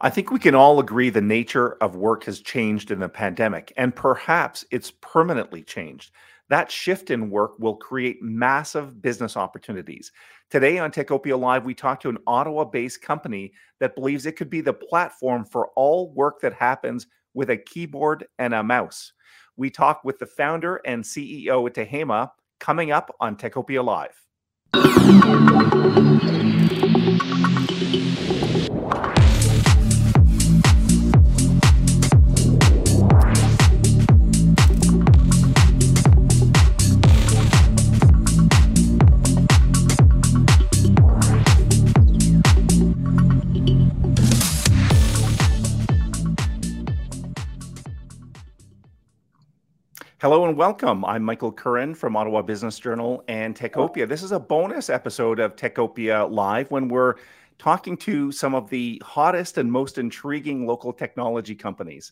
I think we can all agree the nature of work has changed in the pandemic, and perhaps it's permanently changed. That shift in work will create massive business opportunities. Today on Techopia Live, we talk to an Ottawa based company that believes it could be the platform for all work that happens with a keyboard and a mouse. We talk with the founder and CEO at Tehama coming up on Techopia Live. Hello and welcome. I'm Michael Curran from Ottawa Business Journal and Techopia. This is a bonus episode of Techopia Live when we're talking to some of the hottest and most intriguing local technology companies.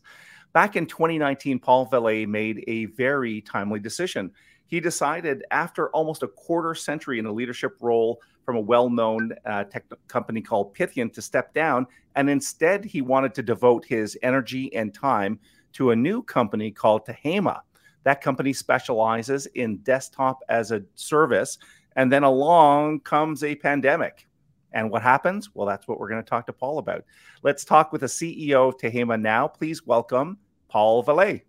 Back in 2019, Paul Vallee made a very timely decision. He decided, after almost a quarter century in a leadership role from a well known uh, tech company called Pythian, to step down. And instead, he wanted to devote his energy and time to a new company called Tehama that company specializes in desktop as a service. And then along comes a pandemic. And what happens? Well, that's what we're going to talk to Paul about. Let's talk with the CEO of Tehama now. Please welcome Paul Vallee.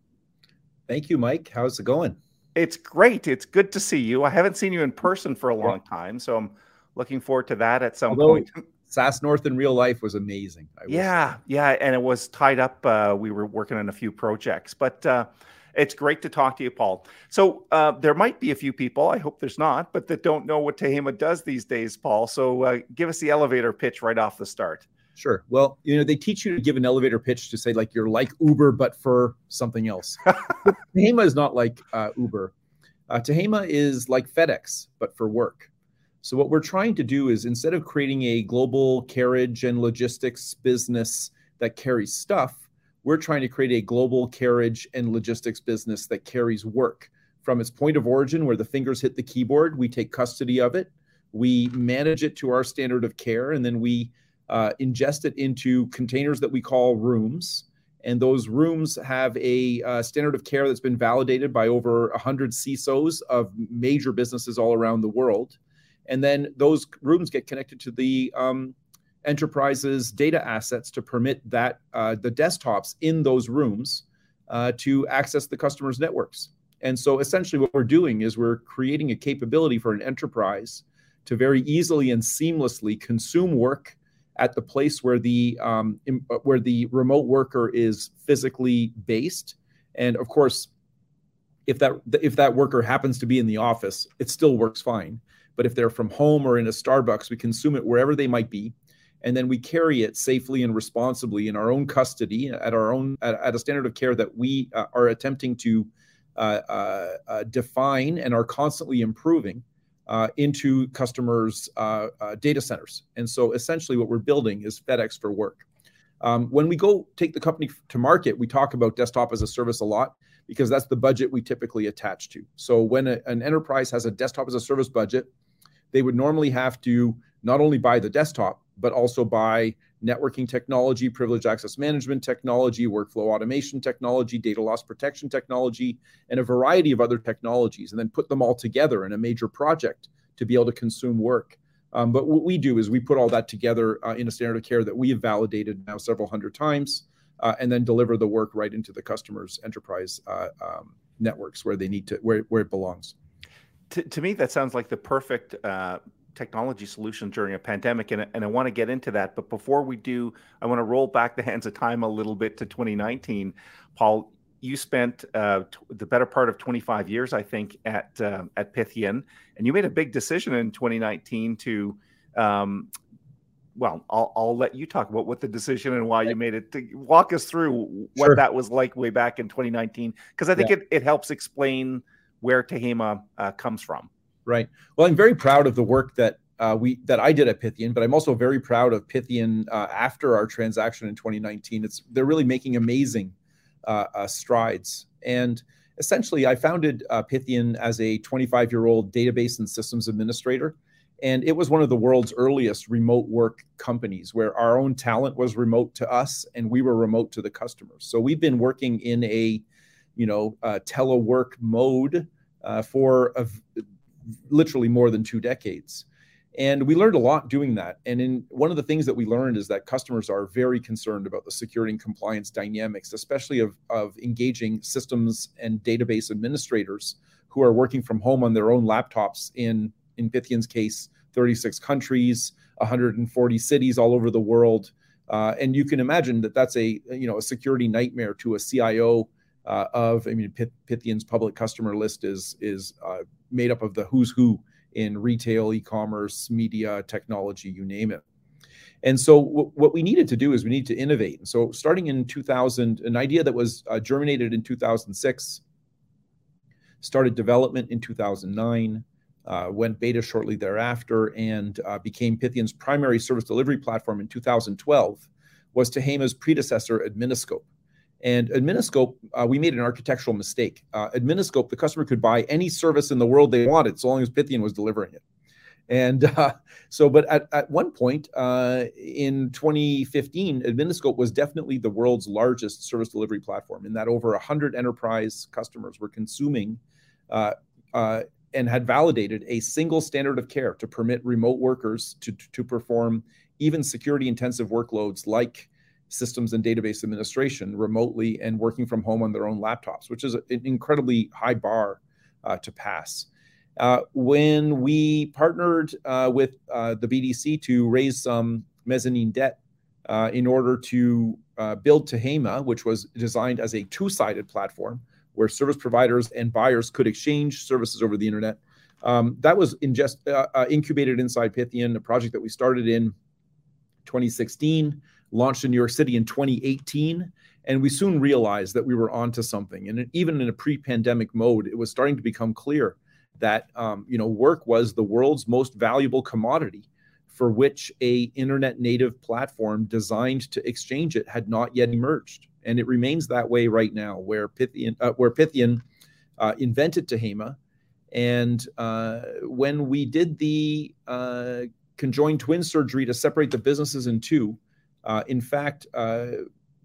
Thank you, Mike. How's it going? It's great. It's good to see you. I haven't seen you in person for a long time, so I'm looking forward to that at some Although, point. SaaS North in real life was amazing. yeah, yeah, and it was tied up. Uh, we were working on a few projects, but uh, it's great to talk to you, Paul. So uh, there might be a few people, I hope there's not, but that don't know what Tehama does these days, Paul. So uh, give us the elevator pitch right off the start. Sure. Well, you know, they teach you to give an elevator pitch to say like you're like Uber, but for something else. Tehama is not like uh, Uber. Uh, Tehama is like FedEx, but for work. So what we're trying to do is instead of creating a global carriage and logistics business that carries stuff, we're trying to create a global carriage and logistics business that carries work from its point of origin, where the fingers hit the keyboard. We take custody of it, we manage it to our standard of care, and then we uh, ingest it into containers that we call rooms. And those rooms have a uh, standard of care that's been validated by over 100 CISOs of major businesses all around the world. And then those rooms get connected to the um, enterprises data assets to permit that uh, the desktops in those rooms uh, to access the customer's networks. And so essentially what we're doing is we're creating a capability for an enterprise to very easily and seamlessly consume work at the place where the um, in, where the remote worker is physically based. And of course, if that if that worker happens to be in the office, it still works fine. But if they're from home or in a Starbucks, we consume it wherever they might be and then we carry it safely and responsibly in our own custody at our own at, at a standard of care that we uh, are attempting to uh, uh, uh define and are constantly improving uh, into customers' uh, data centers. And so, essentially, what we're building is FedEx for work. Um, when we go take the company to market, we talk about desktop as a service a lot because that's the budget we typically attach to. So, when a, an enterprise has a desktop as a service budget, they would normally have to not only buy the desktop, but also by networking technology, privileged access management technology, workflow automation technology, data loss protection technology, and a variety of other technologies, and then put them all together in a major project to be able to consume work. Um, but what we do is we put all that together uh, in a standard of care that we have validated now several hundred times, uh, and then deliver the work right into the customer's enterprise uh, um, networks where they need to where, where it belongs. To, to me, that sounds like the perfect uh, technology solution during a pandemic, and, and I want to get into that. But before we do, I want to roll back the hands of time a little bit to 2019. Paul, you spent uh, the better part of 25 years, I think, at uh, at Pythian, and you made a big decision in 2019 to. Um, well, I'll, I'll let you talk about what the decision and why you made it. To walk us through what sure. that was like way back in 2019, because I think yeah. it, it helps explain where Tehama uh, comes from. Right. Well, I'm very proud of the work that uh, we that I did at Pythian, but I'm also very proud of Pythian uh, after our transaction in 2019. It's they're really making amazing uh, uh strides. And essentially, I founded uh, Pythian as a 25 year old database and systems administrator, And it was one of the world's earliest remote work companies where our own talent was remote to us and we were remote to the customers. So we've been working in a, you know, uh, telework mode for a, literally more than two decades. And we learned a lot doing that. And in one of the things that we learned is that customers are very concerned about the security and compliance dynamics, especially of, of engaging systems and database administrators who are working from home on their own laptops in, in Pythian's case, 36 countries, 140 cities all over the world. Uh, and you can imagine that that's a you know a security nightmare to a CIO uh, of I mean Pythian's public customer list is is uh, made up of the who's who in retail, e-commerce, media, technology, you name it. And so w- what we needed to do is we need to innovate. And so starting in 2000, an idea that was uh, germinated in 2006, started development in 2009, uh, went beta shortly thereafter, and uh, became Pythian's primary service delivery platform in 2012, was Tehama's predecessor, Adminiscope. And Adminiscope, uh, we made an architectural mistake. Uh, Adminiscope, the customer could buy any service in the world they wanted, so long as Pythian was delivering it. And uh, so, but at, at one point uh, in 2015, Adminiscope was definitely the world's largest service delivery platform, in that over 100 enterprise customers were consuming uh, uh, and had validated a single standard of care to permit remote workers to, to perform even security intensive workloads like systems and database administration remotely and working from home on their own laptops, which is an incredibly high bar uh, to pass. Uh, when we partnered uh, with uh, the BDC to raise some mezzanine debt uh, in order to uh, build Tehama, which was designed as a two sided platform where service providers and buyers could exchange services over the internet. Um, that was ingest, incubated inside Pythian, a project that we started in 2016 launched in New York City in 2018. And we soon realized that we were onto something. And even in a pre-pandemic mode, it was starting to become clear that um, you know work was the world's most valuable commodity, for which a internet native platform designed to exchange it had not yet emerged. And it remains that way right now, where pythian uh, where Pythian uh, invented Tehama, and uh, when we did the uh, conjoined twin surgery to separate the businesses in two, uh, in fact, uh,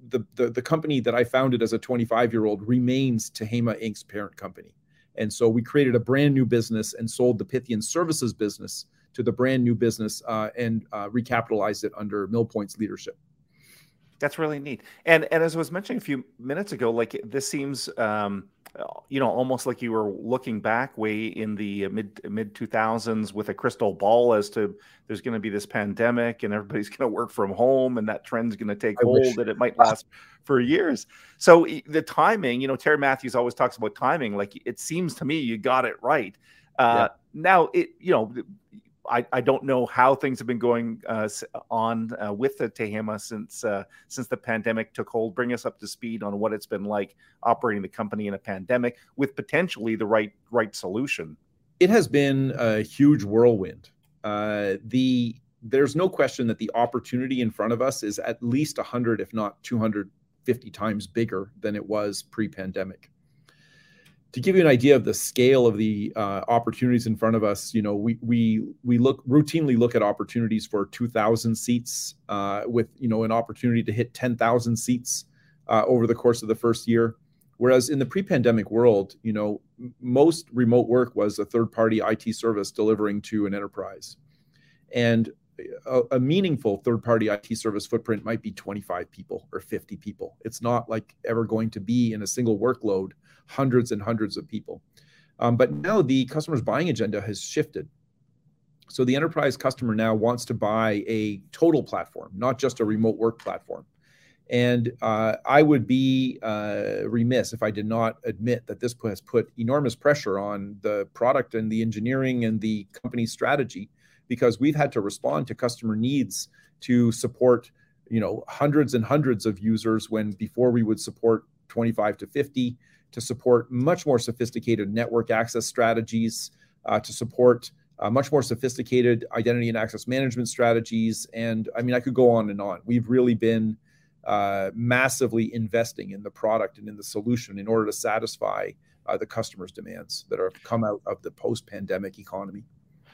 the, the, the company that I founded as a 25 year old remains Tehama Inc.'s parent company. And so we created a brand new business and sold the Pythian Services business to the brand new business uh, and uh, recapitalized it under MillPoint's leadership. That's really neat. And and as I was mentioning a few minutes ago, like this seems, um, you know, almost like you were looking back way in the mid mid two thousands with a crystal ball as to there's going to be this pandemic and everybody's going to work from home and that trend's going to take I hold and it might last for years. So the timing, you know, Terry Matthews always talks about timing. Like it seems to me you got it right. Uh, yeah. Now it, you know, I, I don't know how things have been going uh, on uh, with the Tehama since uh, since the pandemic took hold. Bring us up to speed on what it's been like operating the company in a pandemic with potentially the right right solution. It has been a huge whirlwind. Uh, the there's no question that the opportunity in front of us is at least 100, if not 250 times bigger than it was pre-pandemic to give you an idea of the scale of the uh, opportunities in front of us, you know, we we we look routinely look at opportunities for 2,000 seats, uh, with you know an opportunity to hit 10,000 seats uh, over the course of the first year. Whereas in the pre-pandemic world, you know, most remote work was a third-party IT service delivering to an enterprise, and a, a meaningful third-party IT service footprint might be 25 people or 50 people. It's not like ever going to be in a single workload hundreds and hundreds of people. Um, but now the customer's buying agenda has shifted. So the enterprise customer now wants to buy a total platform, not just a remote work platform. And uh, I would be uh, remiss if I did not admit that this has put enormous pressure on the product and the engineering and the company strategy because we've had to respond to customer needs to support you know hundreds and hundreds of users when before we would support 25 to 50 to support much more sophisticated network access strategies, uh, to support uh, much more sophisticated identity and access management strategies. And I mean, I could go on and on. We've really been uh, massively investing in the product and in the solution in order to satisfy uh, the customers' demands that have come out of the post pandemic economy.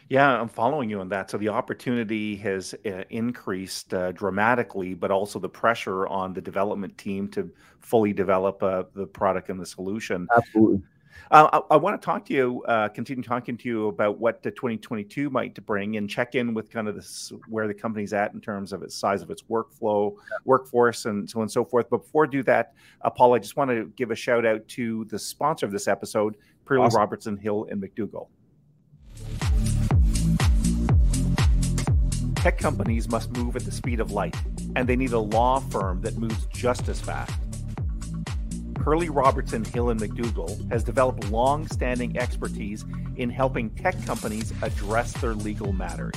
Yeah, I'm following you on that. So the opportunity has uh, increased uh, dramatically, but also the pressure on the development team to fully develop uh, the product and the solution. Absolutely. Uh, I, I want to talk to you, uh, continue talking to you about what the 2022 might bring, and check in with kind of this where the company's at in terms of its size of its workflow, workforce, and so on and so forth. But before I do that, uh, Paul, I just want to give a shout out to the sponsor of this episode, Perley awesome. Robertson Hill and McDougall. Tech companies must move at the speed of light, and they need a law firm that moves just as fast. Perley Robertson Hill and McDougall has developed long-standing expertise in helping tech companies address their legal matters.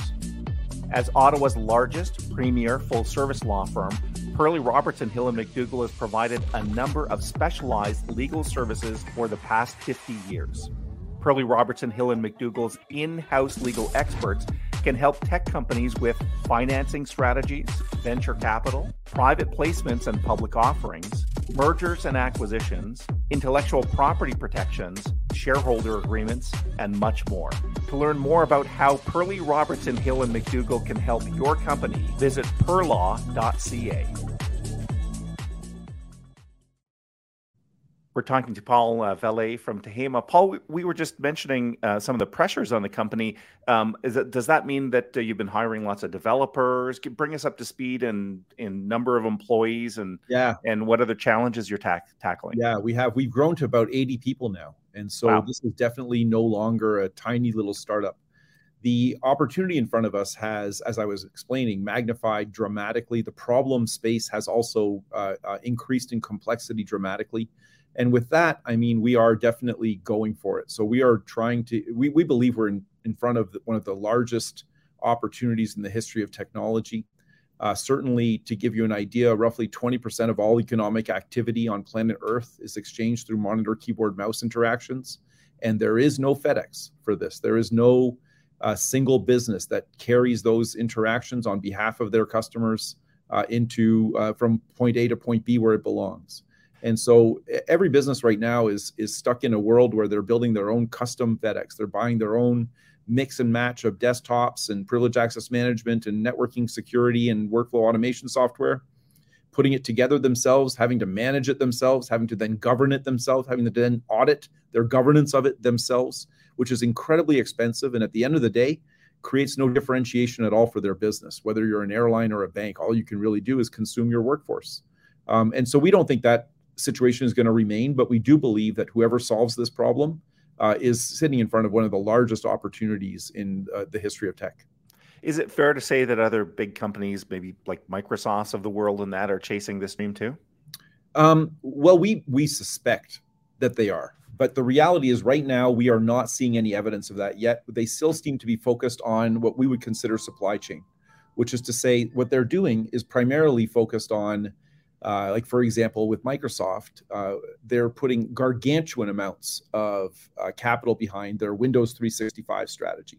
As Ottawa's largest premier full-service law firm, Perley Robertson Hill and McDougall has provided a number of specialized legal services for the past 50 years. Perley Robertson Hill and McDougall's in-house legal experts can help tech companies with financing strategies, venture capital, private placements and public offerings, mergers and acquisitions, intellectual property protections, shareholder agreements, and much more. To learn more about how Perley Robertson Hill and McDougall can help your company, visit perlaw.ca. We're talking to Paul uh, Vallee from Tehama. Paul, we, we were just mentioning uh, some of the pressures on the company. Um, it, does that mean that uh, you've been hiring lots of developers? Bring us up to speed in in number of employees and yeah, and what other challenges you're ta- tackling? Yeah, we have we've grown to about 80 people now, and so wow. this is definitely no longer a tiny little startup. The opportunity in front of us has, as I was explaining, magnified dramatically. The problem space has also uh, uh, increased in complexity dramatically and with that i mean we are definitely going for it. So we are trying to we, we believe we're in, in front of one of the largest opportunities in the history of technology. Uh, certainly to give you an idea roughly 20% of all economic activity on planet earth is exchanged through monitor keyboard mouse interactions. And there is no fedex for this. There is no uh, single business that carries those interactions on behalf of their customers uh, into uh, from point a to point b where it belongs and so every business right now is is stuck in a world where they're building their own custom FedEx. They're buying their own mix and match of desktops and privilege access management and networking security and workflow automation software, putting it together themselves, having to manage it themselves, having to then govern it themselves, having to then audit their governance of it themselves, which is incredibly expensive. And at the end of the day, creates no differentiation at all for their business. Whether you're an airline or a bank, all you can really do is consume your workforce. Um, and so we don't think that situation is going to remain, but we do believe that whoever solves this problem uh, is sitting in front of one of the largest opportunities in uh, the history of tech. Is it fair to say that other big companies, maybe like Microsoft of the world, and that are chasing this dream too? Um, well, we we suspect that they are, but the reality is, right now we are not seeing any evidence of that yet. They still seem to be focused on what we would consider supply chain, which is to say, what they're doing is primarily focused on uh, like for example, with Microsoft, uh, they're putting gargantuan amounts of uh, capital behind their Windows 365 strategy.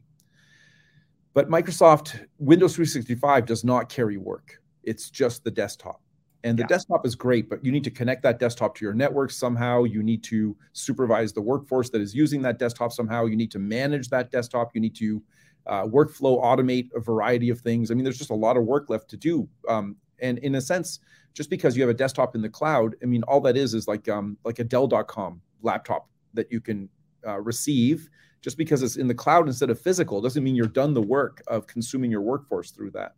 But Microsoft Windows 365 does not carry work. It's just the desktop. And the yeah. desktop is great, but you need to connect that desktop to your network somehow. You need to supervise the workforce that is using that desktop somehow. You need to manage that desktop. You need to uh, workflow automate a variety of things. I mean, there's just a lot of work left to do. Um, and in a sense, just because you have a desktop in the cloud, I mean, all that is is like um, like a Dell.com laptop that you can uh, receive. Just because it's in the cloud instead of physical doesn't mean you're done the work of consuming your workforce through that.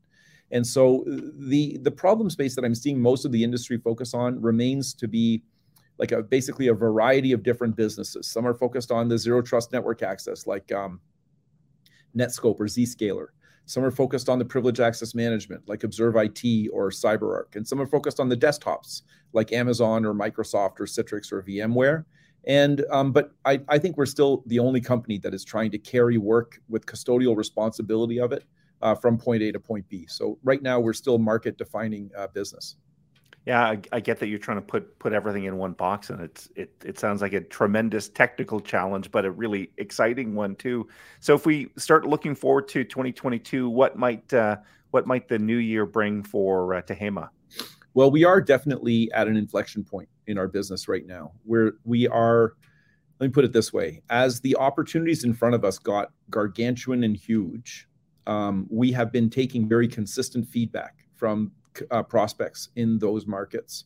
And so uh, the the problem space that I'm seeing most of the industry focus on remains to be like a basically a variety of different businesses. Some are focused on the zero trust network access, like um, Netskope or Zscaler. Some are focused on the privilege access management, like Observe IT or CyberArk. And some are focused on the desktops, like Amazon or Microsoft or Citrix or VMware. And um, but I, I think we're still the only company that is trying to carry work with custodial responsibility of it uh, from point A to point B. So right now we're still market defining uh, business. Yeah, I, I, get that you're trying to put put everything in one box, and it's it it sounds like a tremendous technical challenge, but a really exciting one too. So if we start looking forward to 2022, what might uh, what might the new year bring for uh, Tehama? Well, we are definitely at an inflection point in our business right now, where we are let me put it this way as the opportunities in front of us got gargantuan and huge um, we have been taking very consistent feedback from uh, prospects in those markets.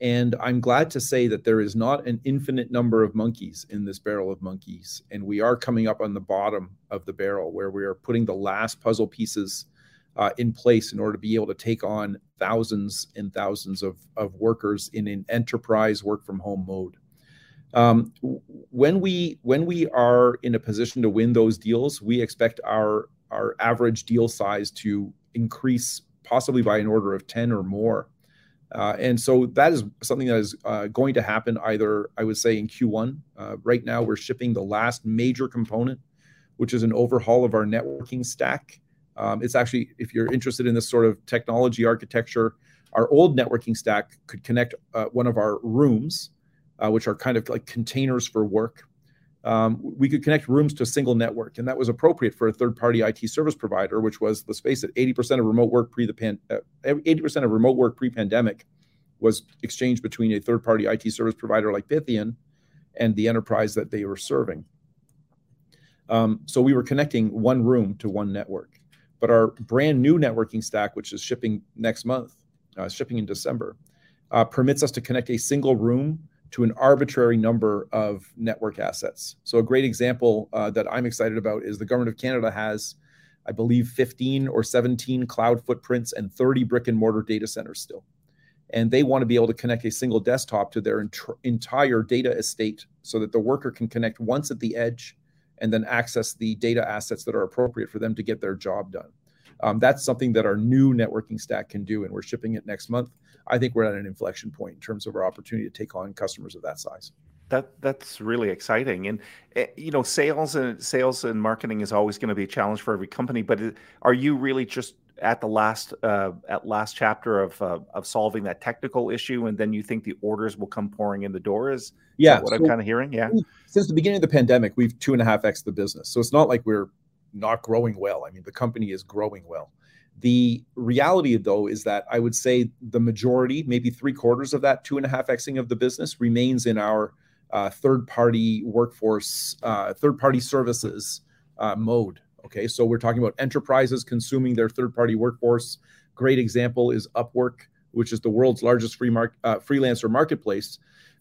And i'm glad to say that there is not an infinite number of monkeys in this barrel of monkeys and we are coming up on the bottom of the barrel where we are putting the last puzzle pieces uh, in place in order to be able to take on thousands and thousands of, of workers in an enterprise work from home mode. Um, when we when we are in a position to win those deals, we expect our our average deal size to increase possibly by an order of 10 or more. Uh, and so that is something that is uh, going to happen either, I would say, in Q1. Uh, right now, we're shipping the last major component, which is an overhaul of our networking stack. Um, it's actually, if you're interested in this sort of technology architecture, our old networking stack could connect uh, one of our rooms uh, which are kind of like containers for work. Um, we could connect rooms to a single network, and that was appropriate for a third-party IT service provider, which was, let's face it, 80% of remote work pre the pan, uh, 80% of remote work pre-pandemic was exchanged between a third-party IT service provider like Pythian and the enterprise that they were serving. Um, so we were connecting one room to one network. But our brand new networking stack, which is shipping next month, uh, shipping in December, uh, permits us to connect a single room to an arbitrary number of network assets. So, a great example uh, that I'm excited about is the government of Canada has, I believe, 15 or 17 cloud footprints and 30 brick and mortar data centers still. And they want to be able to connect a single desktop to their ent- entire data estate so that the worker can connect once at the edge and then access the data assets that are appropriate for them to get their job done. Um, that's something that our new networking stack can do, and we're shipping it next month. I think we're at an inflection point in terms of our opportunity to take on customers of that size. That that's really exciting, and eh, you know, sales and sales and marketing is always going to be a challenge for every company. But are you really just at the last uh, at last chapter of uh, of solving that technical issue, and then you think the orders will come pouring in the door? Is yeah, what so I'm kind of hearing? Yeah, since the beginning of the pandemic, we've two and a half x the business, so it's not like we're not growing well. I mean, the company is growing well. The reality, though, is that I would say the majority, maybe three quarters of that two and a half xing of the business remains in our uh, third party workforce, uh, third party services uh, mode. Okay, so we're talking about enterprises consuming their third party workforce. Great example is Upwork, which is the world's largest free mark, uh, freelancer marketplace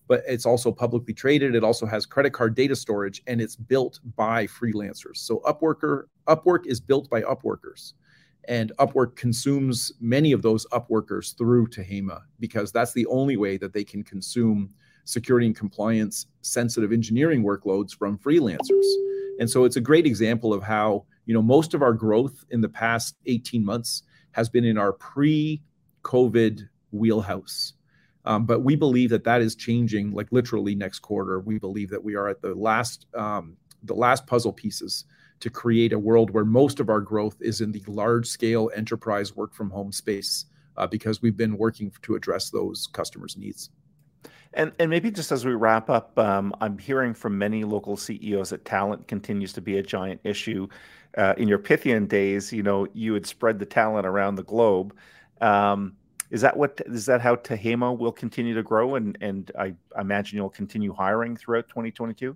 but it's also publicly traded. It also has credit card data storage, and it's built by freelancers. So Upworker, Upwork is built by Upworkers, and Upwork consumes many of those Upworkers through Tehama because that's the only way that they can consume security and compliance sensitive engineering workloads from freelancers. And so it's a great example of how you know most of our growth in the past 18 months has been in our pre-COVID wheelhouse um, but we believe that that is changing, like literally next quarter. We believe that we are at the last um, the last puzzle pieces to create a world where most of our growth is in the large scale enterprise work from home space uh, because we've been working to address those customers' needs. And, and maybe just as we wrap up, um, I'm hearing from many local CEOs that talent continues to be a giant issue. Uh, in your Pythian days, you know, you would spread the talent around the globe. Um, is that what is that how Tehama will continue to grow and and I, I imagine you'll continue hiring throughout 2022?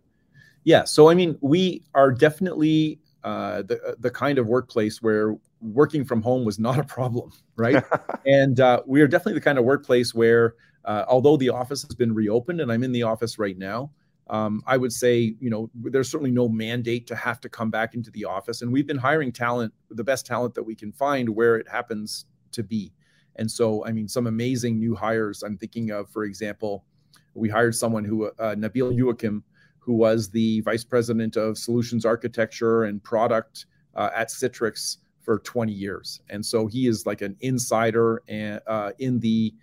Yeah, so I mean, we are definitely uh, the the kind of workplace where working from home was not a problem, right? and uh, we are definitely the kind of workplace where, uh, although the office has been reopened and I'm in the office right now, um, I would say, you know, there's certainly no mandate to have to come back into the office, and we've been hiring talent, the best talent that we can find, where it happens to be. And so, I mean, some amazing new hires. I'm thinking of, for example, we hired someone who, uh, Nabil Youakim, who was the vice president of solutions architecture and product uh, at Citrix for 20 years. And so he is like an insider and, uh, in the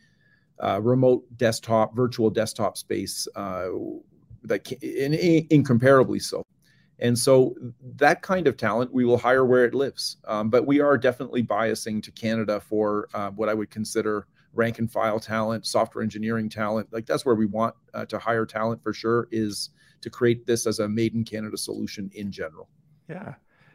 uh, remote desktop, virtual desktop space uh, that in, in, incomparably so. And so that kind of talent we will hire where it lives. Um, but we are definitely biasing to Canada for uh, what I would consider rank and file talent, software engineering talent. Like that's where we want uh, to hire talent for sure, is to create this as a made in Canada solution in general. Yeah.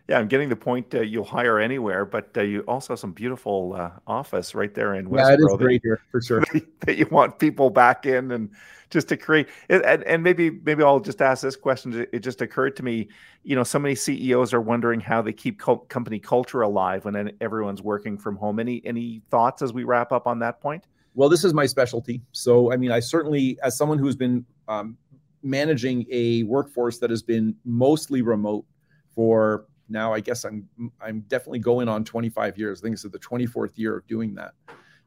Yeah, I'm getting the point. Uh, you'll hire anywhere, but uh, you also have some beautiful uh, office right there in West. Yeah, it is great here for sure. That, that you want people back in and just to create. And, and maybe maybe I'll just ask this question. It just occurred to me, you know, so many CEOs are wondering how they keep company culture alive when everyone's working from home. Any any thoughts as we wrap up on that point? Well, this is my specialty. So, I mean, I certainly, as someone who's been um, managing a workforce that has been mostly remote for now I guess I'm I'm definitely going on 25 years. I think it's the 24th year of doing that.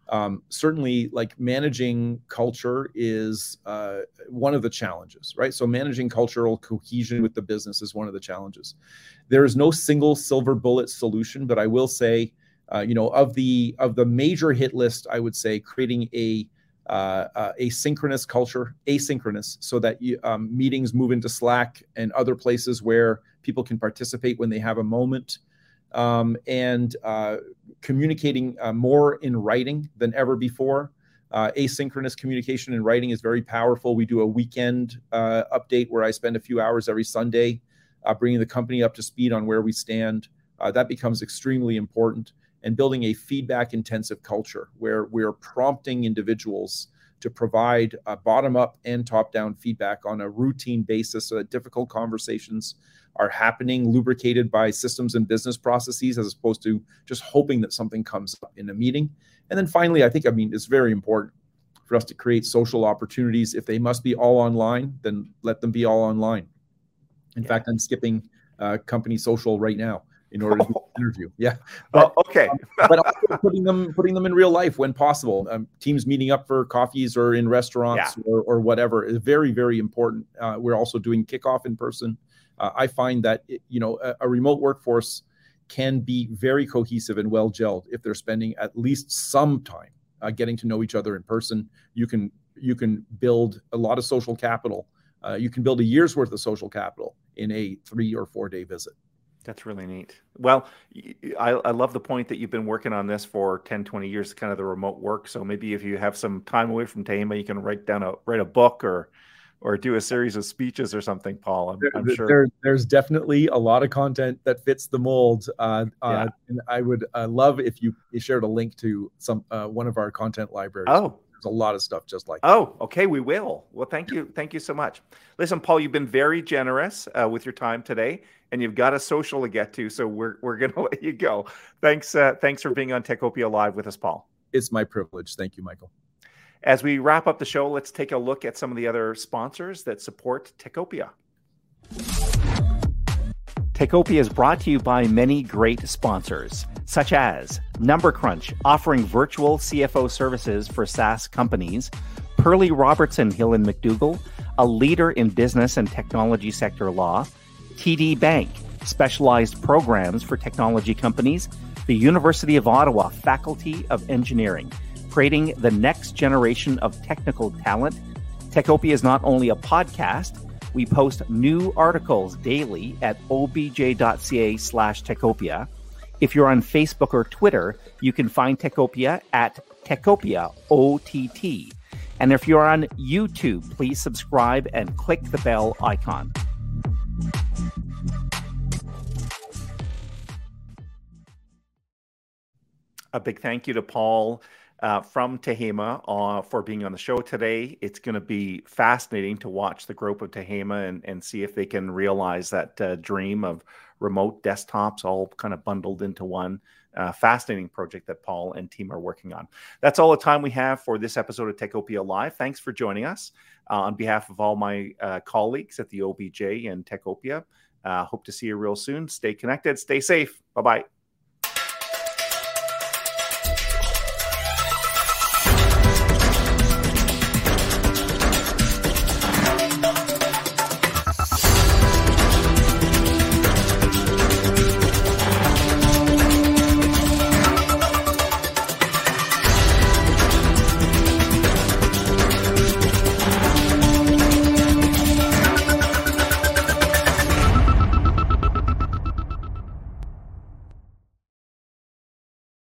Um, certainly, like managing culture is uh, one of the challenges, right? So managing cultural cohesion with the business is one of the challenges. There is no single silver bullet solution, but I will say, uh, you know, of the of the major hit list, I would say creating a uh, uh, asynchronous culture, asynchronous, so that you, um, meetings move into Slack and other places where people can participate when they have a moment, um, and uh, communicating uh, more in writing than ever before. Uh, asynchronous communication in writing is very powerful. We do a weekend update where I spend a few hours every Sunday bringing the company up to speed on where we stand. that becomes extremely important and building a feedback intensive culture where we're prompting individuals to provide bottom up and top down feedback on a routine basis so that difficult conversations are happening lubricated by systems and business processes as opposed to just hoping that something comes up in a meeting. And then finally i think i mean it's very important for us to create social opportunities. If they must be all online then let them be all online. In yeah. fact i'm skipping uh, company social right now in order to interview. Yeah. But, oh, okay. um, but also putting them putting them in real life when possible. Um, teams meeting up for coffees or in restaurants yeah. or, or whatever is very very important. Uh, we're also doing kickoff in person. Uh, I find that it, you know a, a, remote workforce can be very cohesive and well gelled if they're spending at least some time uh, getting to know each other in person. You can you can build a lot of social capital. Uh, you can build a year's worth of social capital in a three or four day visit. That's really neat. Well, I, I love the point that you've been working on this for 10, 20 years, kind of the remote work. So maybe if you have some time away from Tehama, you can write down a write a book or or do a series of speeches or something, Paul. I'm, I'm sure there, there's definitely a lot of content that fits the mold. Uh, uh, yeah. and I would uh, love if you, you shared a link to some uh, one of our content libraries. Oh, there's a lot of stuff just like oh okay we will well thank you thank you so much listen paul you've been very generous uh, with your time today and you've got a social to get to so we're, we're gonna let you go. Thanks uh, thanks for being on techopia live with us paul. It's my privilege. Thank you michael. As we wrap up the show let's take a look at some of the other sponsors that support techopia. Techopia is brought to you by many great sponsors, such as Number Crunch, offering virtual CFO services for SaaS companies, Perley Robertson Hill and McDougall, a leader in business and technology sector law, TD Bank, specialized programs for technology companies, the University of Ottawa Faculty of Engineering, creating the next generation of technical talent. Techopia is not only a podcast, we post new articles daily at obj.ca slash techopia. If you're on Facebook or Twitter, you can find Techopia at Techopia OTT. And if you're on YouTube, please subscribe and click the bell icon. A big thank you to Paul uh, from Tehama uh, for being on the show today. It's going to be fascinating to watch the growth of Tehama and, and see if they can realize that uh, dream of remote desktops all kind of bundled into one. Uh, fascinating project that Paul and team are working on. That's all the time we have for this episode of Techopia Live. Thanks for joining us. Uh, on behalf of all my uh, colleagues at the OBJ and Techopia, hope to see you real soon. Stay connected, stay safe. Bye bye.